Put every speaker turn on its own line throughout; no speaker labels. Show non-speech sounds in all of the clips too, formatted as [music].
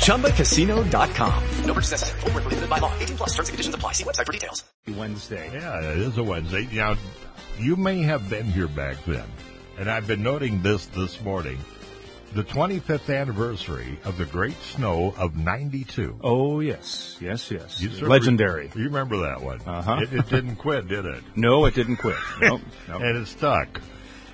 ChumbaCasino.com. No purchase necessary. Full prohibited by law. 18 plus terms and conditions apply. See website for details.
Wednesday.
Yeah, it is a Wednesday. Now, you may have been here back then, and I've been noting this this morning the 25th anniversary of the Great Snow of 92.
Oh, yes. Yes, yes.
You
Legendary.
you remember that one.
Uh-huh.
It, it didn't quit, did it? [laughs]
No, it didn't quit. [laughs] Nope. nope.
and it stuck.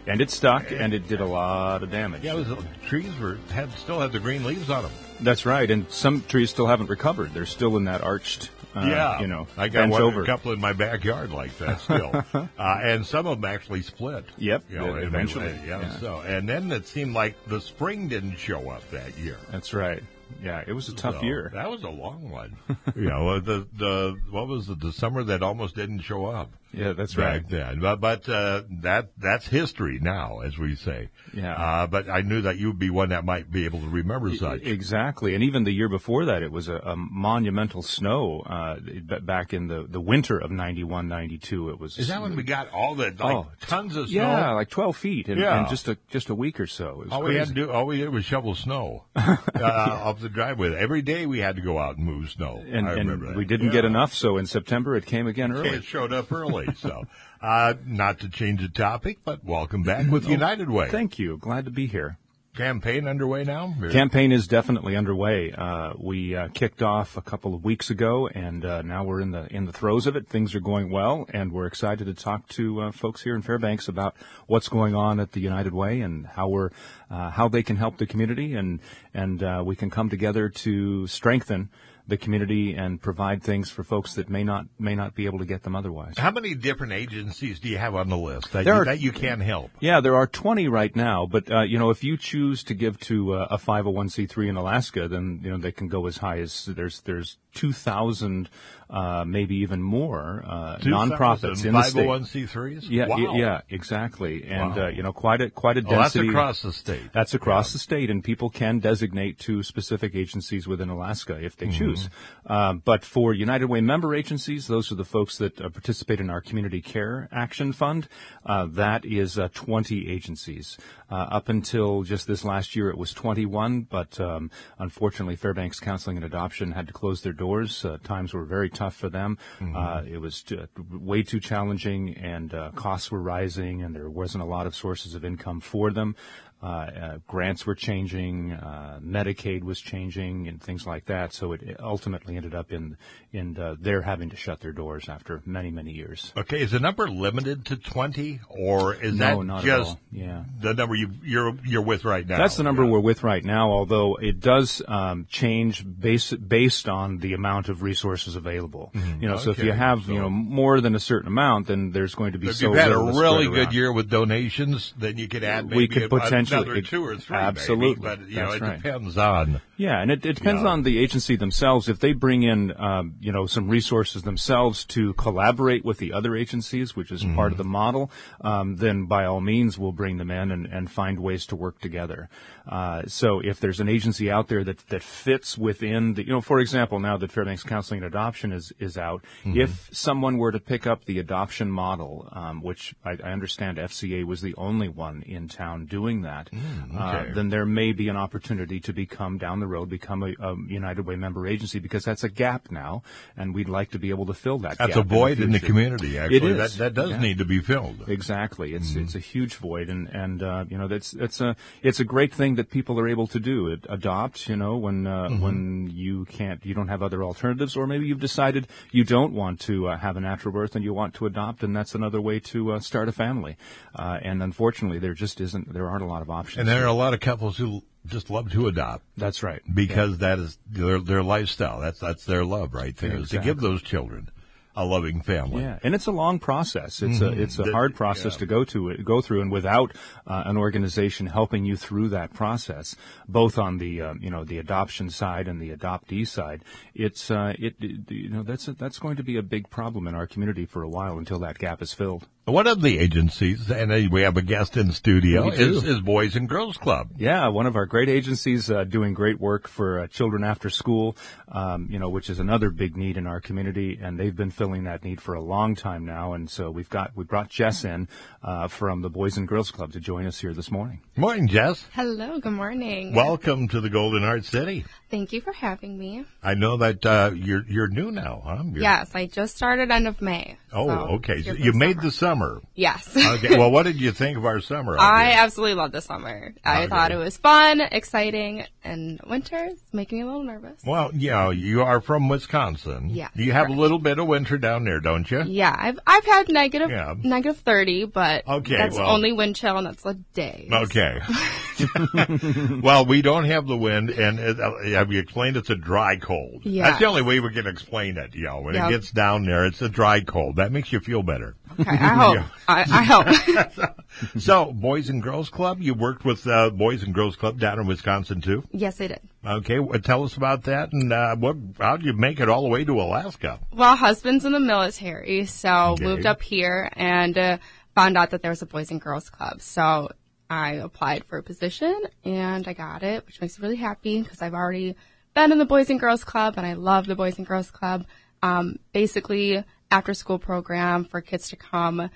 And it stuck, and it did a lot of damage.
Yeah, it was, trees were had still had the green leaves on them.
That's right, and some trees still haven't recovered. They're still in that arched uh,
yeah,
you know,
I got one,
over.
a couple in my backyard like that still, [laughs] uh, and some of them actually split.
Yep,
you know,
eventually.
Yeah,
yeah,
So, and then it seemed like the spring didn't show up that year.
That's right. Yeah, it was a tough
so,
year.
That was a long one. [laughs] you know, the the what was it? The summer that almost didn't show up.
Yeah, that's
back
right.
then. But but uh, that that's history now, as we say.
Yeah.
Uh, but I knew that you'd be one that might be able to remember such.
Exactly, and even the year before that, it was a, a monumental snow uh, back in the, the winter of 91, 92. It was.
Is that when we got all the like,
oh,
tons of snow?
Yeah, like twelve feet in,
Yeah.
in just a just a week or so.
All we had to do, all we did was shovel snow [laughs] uh, off the driveway. Every day we had to go out and move snow.
and,
I remember
and
that.
we didn't
Yeah.
get enough, so in September it came again early.
It showed up early. [laughs] So, uh, not to change the topic, but welcome back with United Way.
Thank you. Glad to be here.
Campaign underway now.
Campaign is definitely underway. Uh, we uh, kicked off a couple of weeks ago, and uh, now we're in the in the throes of it. Things are going well, and we're excited to talk to uh, folks here in Fairbanks about what's going on at the United Way and how we're uh, how they can help the community, and and uh, we can come together to strengthen the community and provide things for folks that may not may not be able to get them otherwise.
How many different agencies do you have on the list that,
There
you,
are-
that you can help?
Yeah, there are 20 right now, but uh, you know, if you choose to give to uh, a 501c3 in Alaska, then you know they can go as high as there's there's 2,000, uh, maybe even more uh, nonprofits in the state.
501c3s?
Yeah,
wow.
y- yeah, exactly, and
Wow.
uh, you know, quite a quite a
Oh, that's
density.
across the state.
That's across the state, and people can designate to specific agencies within Alaska if they choose. Um, but for United Way member agencies, those are the folks that uh, participate in our Community Care Action Fund. Uh, that is uh, 20 agencies. Uh, up until just this last year, it was 21, but um, unfortunately, Fairbanks Counseling and Adoption had to close their doors. Uh, times were very tough for them. Uh, it was t- way too challenging, and uh, costs were rising, and there wasn't a lot of sources of income for them. Uh, uh, grants were changing, uh, Medicaid was changing, and things like that. So it it ultimately ended up in in uh, their having to shut their doors after many many years.
Okay, is the number limited to 20 or is
No,
that
not
just.
Yeah.
the number you, you're you're with right now?
That's the number
Yeah.
we're with right now, although it does um, change based based on the amount of resources available. You know, so if you have
so-
you know more than a certain amount, then there's going to be
If
so
you've had a really good
around.
year with donations, then you could add maybe
We could
a-
potentially-
another two or three. maybe,
Absolutely.
but you know, it
right.
depends on.
Yeah, and it, it depends
Yeah.
on the agency themselves. If they bring in, um, you know, some resources themselves to collaborate with the other agencies, which is part of the model, um, then by all means we'll bring them in and, and find ways to work together. Uh, so if there's an agency out there that, that fits within the, you know, for example, now that Fairbanks Counseling and Adoption is, is out, if someone were to pick up the adoption model, um, which I, I understand FCA was the only one in town doing that, uh,
okay.
then there may be an opportunity to become down the road, become a, a United Way member agency because that's a gap now, and we'd like to be able to fill that.
That's a void in the,
future.
community. Actually,
It is.
that that does
Yeah.
need to be filled.
Exactly, it's it's a huge void, and and uh, you know that's it's a it's a great thing that people are able to do. It, adopt, you know, when uh, when you can't, you don't have other alternatives, or maybe you've decided you don't want to uh, have a natural birth and you want to adopt, and that's another way to uh, start a family. Uh, and unfortunately, there just isn't, there aren't a lot of options.
And there are a lot of couples who just love to adopt
That's right.
because that is their their lifestyle. That's that's their love right there. Is to give those children a loving family.
Yeah, and it's a long process. It's a it's a
Th-
hard process
yeah.
to go to it, go through, and without uh, an organization helping you through that process, both on the uh, you know the adoption side and the adoptee side, it's uh, it, it- you know that's a, that's going to be a big problem in our community for a while until that gap is filled.
One of the agencies, and we have a guest in studio, is, is Boys and Girls Club.
Yeah, one of our great agencies uh, doing great work for uh, children after school, um, you know, which is another big need in our community, and they've been filling that need for a long time now. And so we've got we brought Jess in uh, from the Boys and Girls Club to join us here this morning.
Morning, Jess.
Hello, good morning.
Welcome to the Golden Heart City.
Thank you for having me.
I know that uh, you're you're new now, huh? You're-
Yes, I just started end of May.
Oh,
so
okay. So
here for
you made
summer.
the summer.
Yes.
Okay. well, what did you think of our summer? [laughs]
I absolutely love the summer. I
Okay.
thought it was fun, exciting, and winter is making me a little nervous.
Well, yeah, you are from Wisconsin.
Yes,
You have
correct.
a little bit of winter down there, don't you?
Yeah, I've I've had negative
Yeah.
negative thirty, but
Okay,
that's
well-
only wind chill and that's a day.
Okay. [laughs] [laughs] well, we don't have the wind, and it, uh, have you explained it's a dry cold?
Yes.
That's the only way we can explain it. You know, when
Yep.
it gets down there, it's a dry cold. That makes you feel better.
Okay, I hope. [laughs] I, I hope. [laughs]
so, Boys and Girls Club, you worked with uh, Boys and Girls Club down in Wisconsin too.
yes, I did.
Okay, well, tell us about that, and uh, what? How did you make it all the way to Alaska?
Well, husband's in the military, so
Okay.
moved up here and uh, found out that there was a Boys and Girls Club. So I applied for a position and I got it, which makes me really happy because I've already been in the Boys and Girls Club and I love the Boys and Girls Club. Um, basically, after school program for kids to come.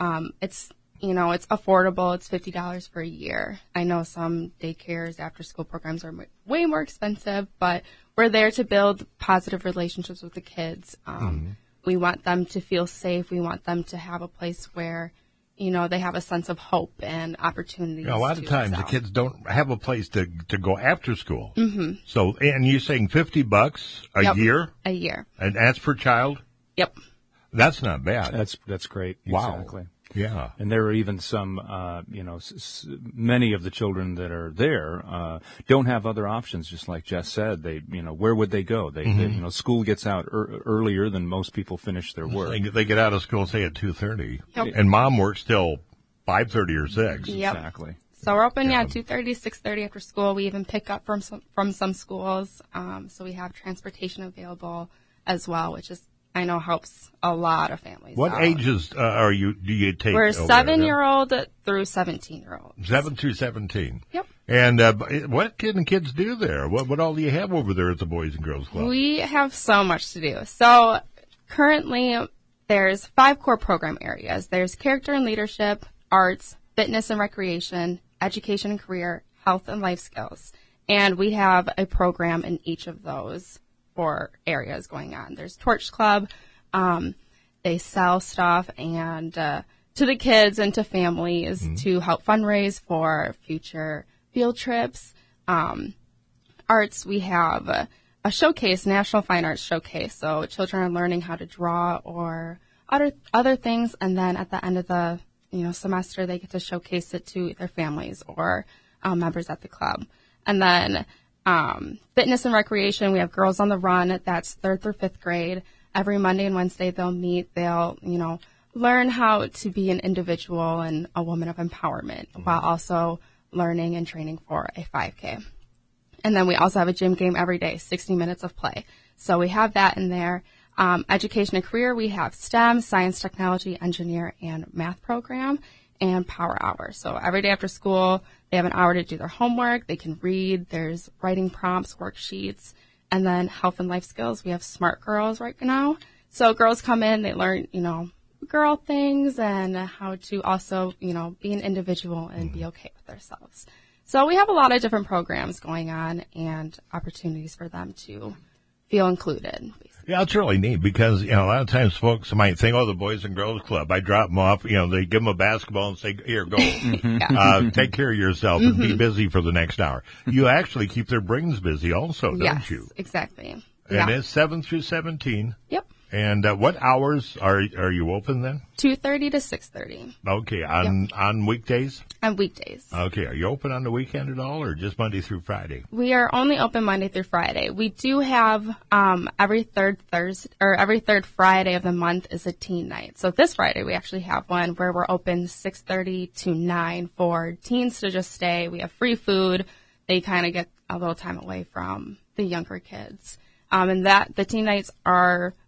Um, it's you know it's affordable. It's fifty dollars for a year. I know some daycares, after school programs are m- way more expensive, but we're there to build positive relationships with the kids. Um, We want them to feel safe. We want them to have a place where you know they have a sense of hope and opportunity.
You know, a lot of times the kids don't have a place to to go after school. Mm-hmm. So, and you're saying fifty bucks a
Yep.
year,
a year.
and that's per child.
Yep.
That's not bad.
That's that's great.
Wow.
Exactly.
Yeah.
And there are even some, uh, you know, s- s- many of the children that are there uh, don't have other options. Just like Jess said, they, you know, where would they go? They, they you know, school gets out er- earlier than most people finish their work.
They, they get out of school say at two thirty,
Yep.
and mom works till five thirty or six.
Yep.
Exactly.
So we're open, yeah,
Yeah.
two thirty, six thirty after school. We even pick up from some from some schools. Um, so we have transportation available as well, which is I know helps a lot of families.
What
out.
ages uh, are you? Do you take?
We're seven year old through seventeen year old.
Seven through seventeen.
Yep.
And uh, what can kids do there? What what all do you have over there at the Boys and Girls Club?
We have so much to do. So currently there's five core program areas. There's character and leadership, arts, fitness and recreation, education and career, health and life skills. And we have a program in each of those four areas going on. There's Torch Club. Um, they sell stuff and uh, to the kids and to families to help fundraise for future field trips. Um, arts, we have a, a showcase, National Fine Arts Showcase. So children are learning how to draw or other other things, and then at the end of the you know semester, they get to showcase it to their families or um, members at the club. And then um, fitness and recreation, we have Girls on the Run. That's third through fifth grade. Every Monday and Wednesday, they'll meet. They'll you know learn how to be an individual and a woman of empowerment while also learning and training for a 5K. And then we also have a gym game every day, 60 minutes of play. So we have that in there. Um, education and career, we have STEM, science, technology, engineer, and math program, and power hour. So every day after school, they have an hour to do their homework. They can read. There's writing prompts, worksheets, and then health and life skills. We have smart girls right now. So girls come in, they learn, you know, girl things and how to also, you know, be an individual and be mm-hmm. okay with themselves. So we have a lot of different programs going on and opportunities for them to feel included. Basically.
Yeah, it's really neat because you know a lot of times folks might think, "Oh, the Boys and Girls Club." I drop them off. You know, they give them a basketball and say, "Here, go. [laughs] uh, take care of yourself and be busy for the next hour." You actually keep their brains busy, also, don't
yes,
you?
exactly.
And
yeah.
it's seven through seventeen.
Yep.
And uh, what hours are are you open then?
2.30 to 6.30
Okay, on on weekdays.
on weekdays.
Okay, are you open on the weekend at all, or just Monday through Friday?
We are only open Monday through Friday. We do have um, every third Thursday or every third Friday of the month is a teen night. So this Friday we actually have one where we're open 6:30 to 9 for teens to just stay. We have free food. They kind of get a little time away from the younger kids. Um, and that the teen nights are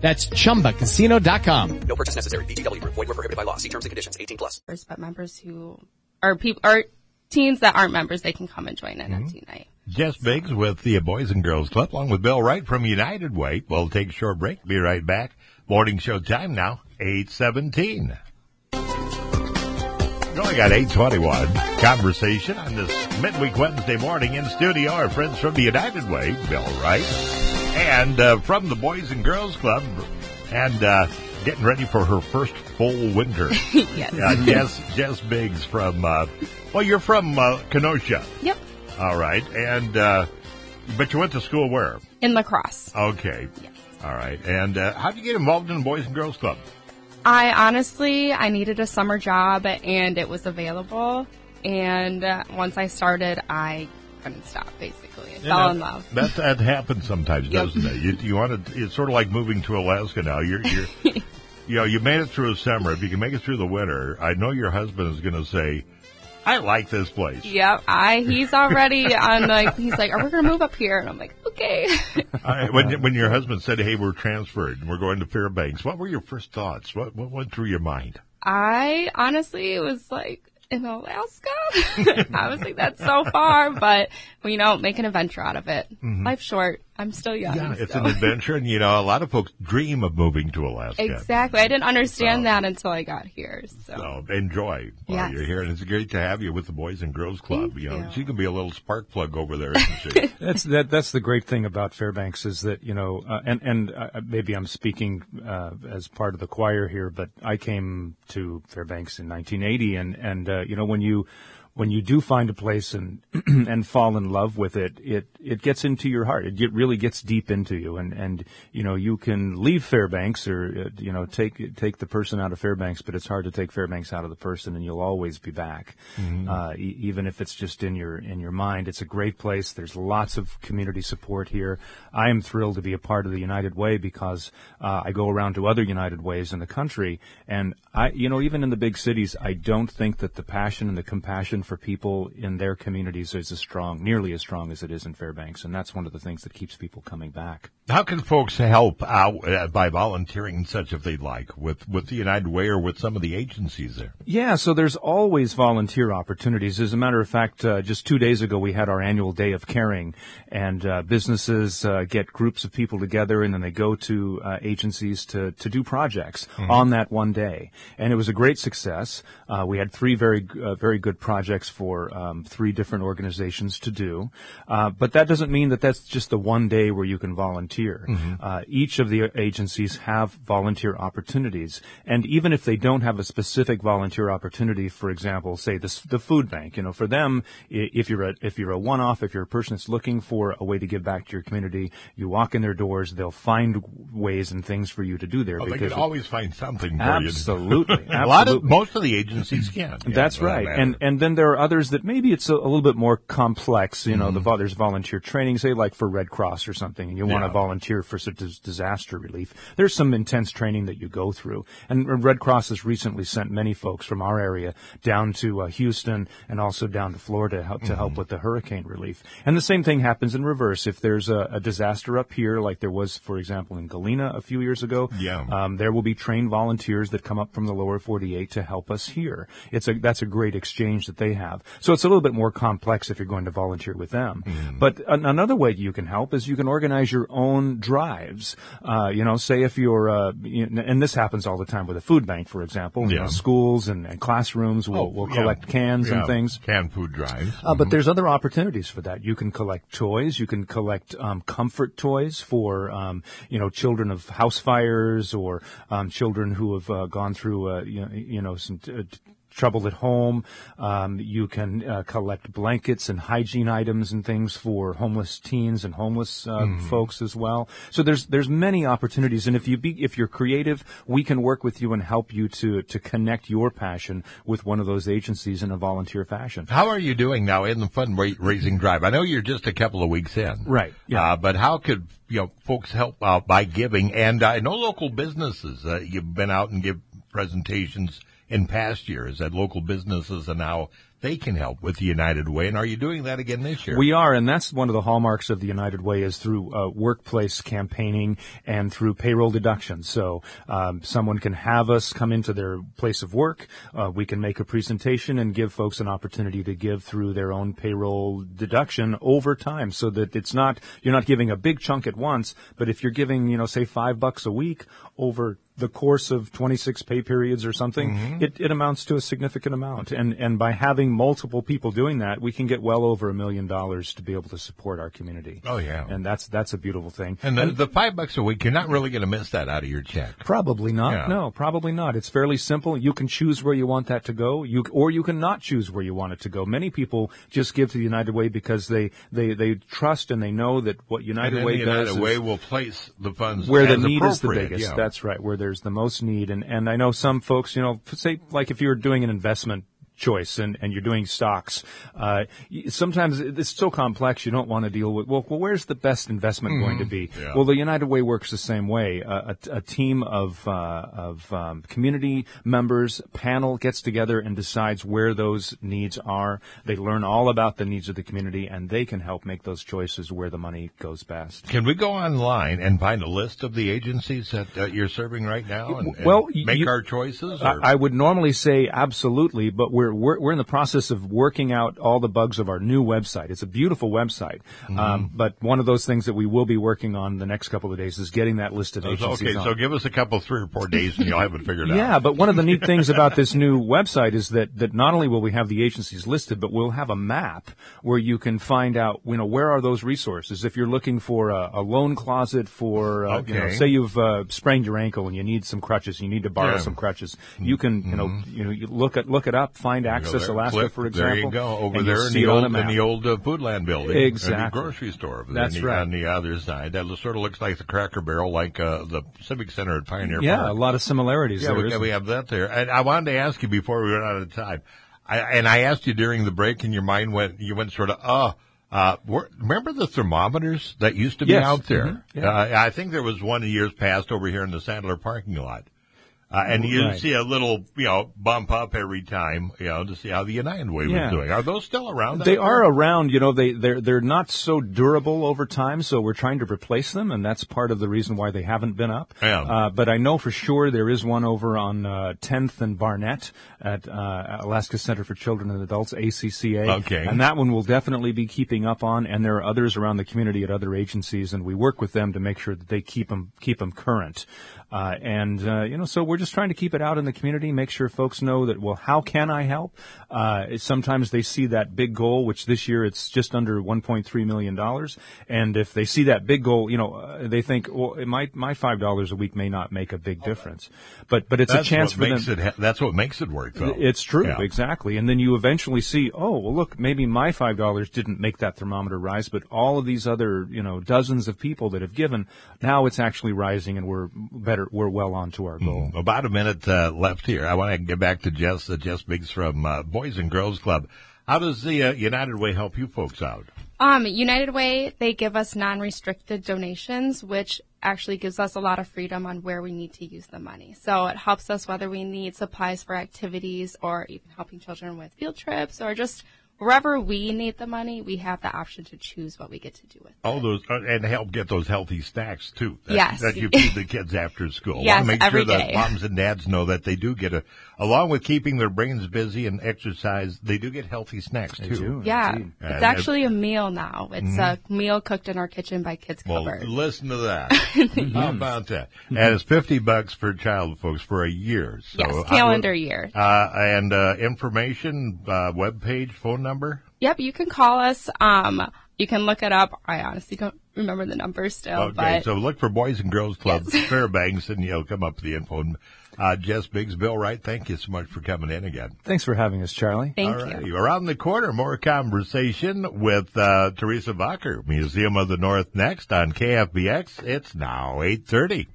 That's chumbacasino.com.
No purchase necessary. VGW Group. Void were prohibited by law. See terms and conditions. 18 plus.
But members who are people are teens that aren't members, they can come and join in mm-hmm. on teen night.
Jess Biggs with the Boys and Girls Club, along with Bill Wright from United Way. We'll take a short break. Be right back. Morning show time now, 817. We only got 821. Conversation on this midweek Wednesday morning in studio. Our friends from the United Way, Bill Wright, and uh, from the Boys and Girls Club, and uh, getting ready for her first full winter. [laughs]
yes.
Uh, Jess, Jess Biggs from, uh, well, you're from uh, Kenosha.
Yep.
All right. And, uh, but you went to school where?
In La Crosse.
Okay.
Yes.
All right. And uh, how did you get involved in the Boys and Girls Club?
I honestly, I needed a summer job and it was available. And uh, once I started, I couldn't stop. Basically, I fell in love.
That that happens sometimes,
Yep.
doesn't it? You you want to? It's sort of like moving to Alaska now. You're you're. [laughs] You know, you made it through a summer. If you can make it through the winter, I know your husband is going to say, "I like this place."
Yep. I he's already on like he's like, are we gonna move up here? And I'm like, okay. [laughs]
I, when when your husband said, "Hey, we're transferred and we're going to Fairbanks," what were your first thoughts? What what went through your mind?
I honestly was like in Alaska. [laughs] I was like, that's so far, but you know, make an adventure out of it. Mm-hmm. Life's short. I'm still young.
Yeah, it's
so-
an adventure, and you know, a lot of folks dream of moving to Alaska.
Exactly. I didn't understand that until I got here. So,
So enjoy while
Yes.
you're here, and it's great to have you with the Boys and Girls Club.
Thank
you know,
you.
she can be a little spark plug over there, isn't she? [laughs]
That's that. That's the great thing about Fairbanks is that you know, uh, and and uh, maybe I'm speaking uh, as part of the choir here, but I came to Fairbanks in 1980, and and uh, you know when you when you do find a place and [clears throat] and fall in love with it, it it gets into your heart. It get, really gets deep into you, and and you know you can leave Fairbanks or uh, you know take take the person out of Fairbanks, but it's hard to take Fairbanks out of the person, and you'll always be back, uh, e- even if it's just in your in your mind. It's a great place. There's lots of community support here. I am thrilled to be a part of the United Way because uh, I go around to other United Ways in the country, and I, you know, even in the big cities, I don't think that the passion and the compassion for people in their communities is as strong, nearly as strong as it is in Fairbanks, and that's one of the things that keeps people coming back.
How can folks help out uh, by volunteering and such if they'd like with with the United Way or with some of the agencies there?
Yeah, so there's always volunteer opportunities. As a matter of fact, uh, just two days ago we had our annual day of caring, and uh, businesses uh, get groups of people together, and then they go to uh, agencies to to do projects on that one day, and it was a great success. Uh, we had three very uh, very good projects for um, three different organizations to do, uh, but that doesn't mean that that's just the one day where you can volunteer. Uh, each of the agencies have volunteer opportunities, and even if they don't have a specific volunteer opportunity, for example, say the, the food bank, you know, for them, if you're a if you're a one-off, if you're a person that's looking for a way to give back to your community, you walk in their doors, they'll find ways and things for you to do there.
Well, they can always find something for
Absolutely,
you. [laughs] a lot of most of the agencies can. Yeah,
That's
for that
right, and and then there are others that maybe it's a, a little bit more complex. You know,
Mm-hmm.
the there's volunteer training, say like for Red Cross or something, and you want to volunteer for some dis- disaster relief. There's some intense training that you go through, and Red Cross has recently sent many folks from our area down to uh, Houston and also down to Florida to help,
Mm-hmm.
help with the hurricane relief. And the same thing happens in reverse. If there's a, a disaster up here, like there was, for example, in Galena a few years ago,
Yeah.
um, there will be trained volunteers that come up from the lower 48 to help us here. It's a that's a great exchange that they have. So it's a little bit more complex if you're going to volunteer with them. But an, another way you can help is you can organize your own own drives. Uh, you know, say if you're, uh, you know, and this happens all the time with a food bank, for example. You
Yeah.
know, schools and, and classrooms will,
Oh,
will
yeah.
collect cans
Yeah,
and things.
Canned food drives.
Uh, but there's other opportunities for that. You can collect toys. You can collect um, comfort toys for um, you know children of house fires or um, children who have uh, gone through uh, you know, you know some. T- t- Trouble at home. Um, you can uh, collect blankets and hygiene items and things for homeless teens and homeless uh, folks as well. So there's there's many opportunities, and if you be if you're creative, we can work with you and help you to to connect your passion with one of those agencies in a volunteer fashion.
How are you doing now in the fundraising drive? I know you're just a couple of weeks in,
Right, yeah.
Uh, but how could you know folks help out by giving? And I know local businesses. Uh, you've been out and give presentations in past years at local businesses, and now they can help with the United Way. And are you doing that again this year?
We are, and that's one of the hallmarks of the United Way is through uh, workplace campaigning and through payroll deductions. So um, someone can have us come into their place of work. Uh, we can make a presentation and give folks an opportunity to give through their own payroll deduction over time, so that it's not you're not giving a big chunk at once, but if you're giving, you know, say five bucks a week over the course of 26 pay periods or something,
Mm-hmm.
it, it amounts to a significant amount. And, and by having multiple people doing that, we can get well over a million dollars to be able to support our community.
Oh, yeah.
And that's, that's a beautiful thing.
and the, the five bucks a week, you're not really going to miss that out of your check.
Probably not.
Yeah.
No, probably not. It's fairly simple. You can choose where you want that to go. You or you can not choose where you want it to go. Many people just give to the United Way because they they, they trust and they know that what
And
United Way
the
does
United Way will place the funds
where the need is the biggest.
yeah.
That's right, where there's the most need. And and I know some folks, you know, say like if you're doing an investment choice and, and you're doing stocks, uh, sometimes it's so complex you don't want to deal with, well, well where's the best investment going to be?
Mm-hmm. Yeah.
Well, the United Way works the same way. Uh, a, a team of, uh, of um, community members, panel gets together and decides where those needs are. They learn all about the needs of the community and they can help make those choices where the money goes best.
Can we go online and find a list of the agencies that you're serving right now and,
Well,
make
you-
our choices?
I, I would normally say absolutely, but we're, we're we're in the process of working out all the bugs of our new website. It's a beautiful website,
Mm-hmm.
um, but one of those things that we will be working on the next couple of days is getting that list of agencies.
okay,
on.
so give us a couple, three or four days, and you'll have it figured out. [laughs]
Yeah, but one of the neat things about this new website is that, that not only will we have the agencies listed, but we'll have a map where you can find out, you know, where are those resources. If you're looking for a, a loan closet for, uh, you know, say you've uh, sprained your ankle and you need some crutches, you need to borrow
Yeah. Mm-hmm.
some crutches, you can, you know, you know, you look at look it up, find
Go
Access Alaska, for example.
There you go, over there in the old in the old uh, Foodland building,
Exactly.
the grocery store. over
That's
there, on the-
right.
On the other side, that sort of looks like the Cracker Barrel, like uh, the Civic Center at Pioneer
Yeah,
Park.
a lot of similarities
Yeah,
there.
we, we have that there. And I wanted to ask you before we run out of time. I, and I asked you during the break, and your mind went, you went sort of, uh, uh, remember the thermometers that used to be
Yes.
out there?
Mhm. Yeah.
Uh, I think there was one in years past over here in the Sandler parking lot. Uh, and you
Right.
see a little, you know, bump up every time, you know, to see how the United Way
Yeah.
was doing. Are those still around?
They are
there?
around, you know, they, they're, they're not so durable over time, so we're trying to replace them, and that's part of the reason why they haven't been up.
Yeah.
Uh, but I know for sure there is one over on, uh, 10th and Barnette at, uh, Alaska Center for Children and Adults, ACCA.
Okay.
And that one will definitely be keeping up on, and there are others around the community at other agencies, and we work with them to make sure that they keep them, keep them current. Uh, and, uh, you know, so we're just trying to keep it out in the community, make sure folks know that, well, how can I help? Uh, sometimes they see that big goal, which this year it's just under $1.3 million. And if they see that big goal, you know, uh, they think, well, it might, my $5 a week may not make a big difference. But, but it's
That's
a chance
what
for
makes
them.
it. Ha- that's what makes it work, though.
It's true,
Yeah.
exactly. And then you eventually see, oh, well, look, maybe my five dollars didn't make that thermometer rise, but all of these other, you know, dozens of people that have given, now it's actually rising, and we're better, we're well on to our goal.
About a minute uh, left here. I want to get back to Jess, uh, Jess Biggs from uh, Boys and Girls Club. How does the uh, United Way help you folks out?
Um, United Way, they give us non-restricted donations, which actually gives us a lot of freedom on where we need to use the money. So it helps us whether we need supplies for activities or even helping children with field trips or just wherever we need the money, we have the option to choose what we get to do with it.
All those uh, and help get those healthy snacks too. That,
Yes.
that you feed the kids after school.
Yes,
Want to make
every
sure that moms and dads know that they do get a, along with keeping their brains busy and exercise, they do get healthy snacks
They
too.
do.
Yeah,
Indeed.
it's
And-
actually a meal now. It's a meal cooked in our kitchen by Kids
Well,
Cupboard.
listen to that. [laughs] How about that? And it's fifty bucks per child, folks, for a year. So
yes,
I
calendar
would-
year.
Uh, and uh, information, uh, web page, phone number.
Yep, you can call us. Um, you can look it up. I honestly don't remember the numbers still,
Okay,
but
so look for Boys and Girls Club
Yes. [laughs]
Fairbanks, and you'll come up with the info. And, Uh, Jess Biggs, Bill Wright, thank you so much for coming in again.
Thanks for having us, Charlie.
thank
All
you.
right, around the corner, more conversation with uh, Teresa Vacher, Museum of the North, next on KFBX. It's now eight thirty.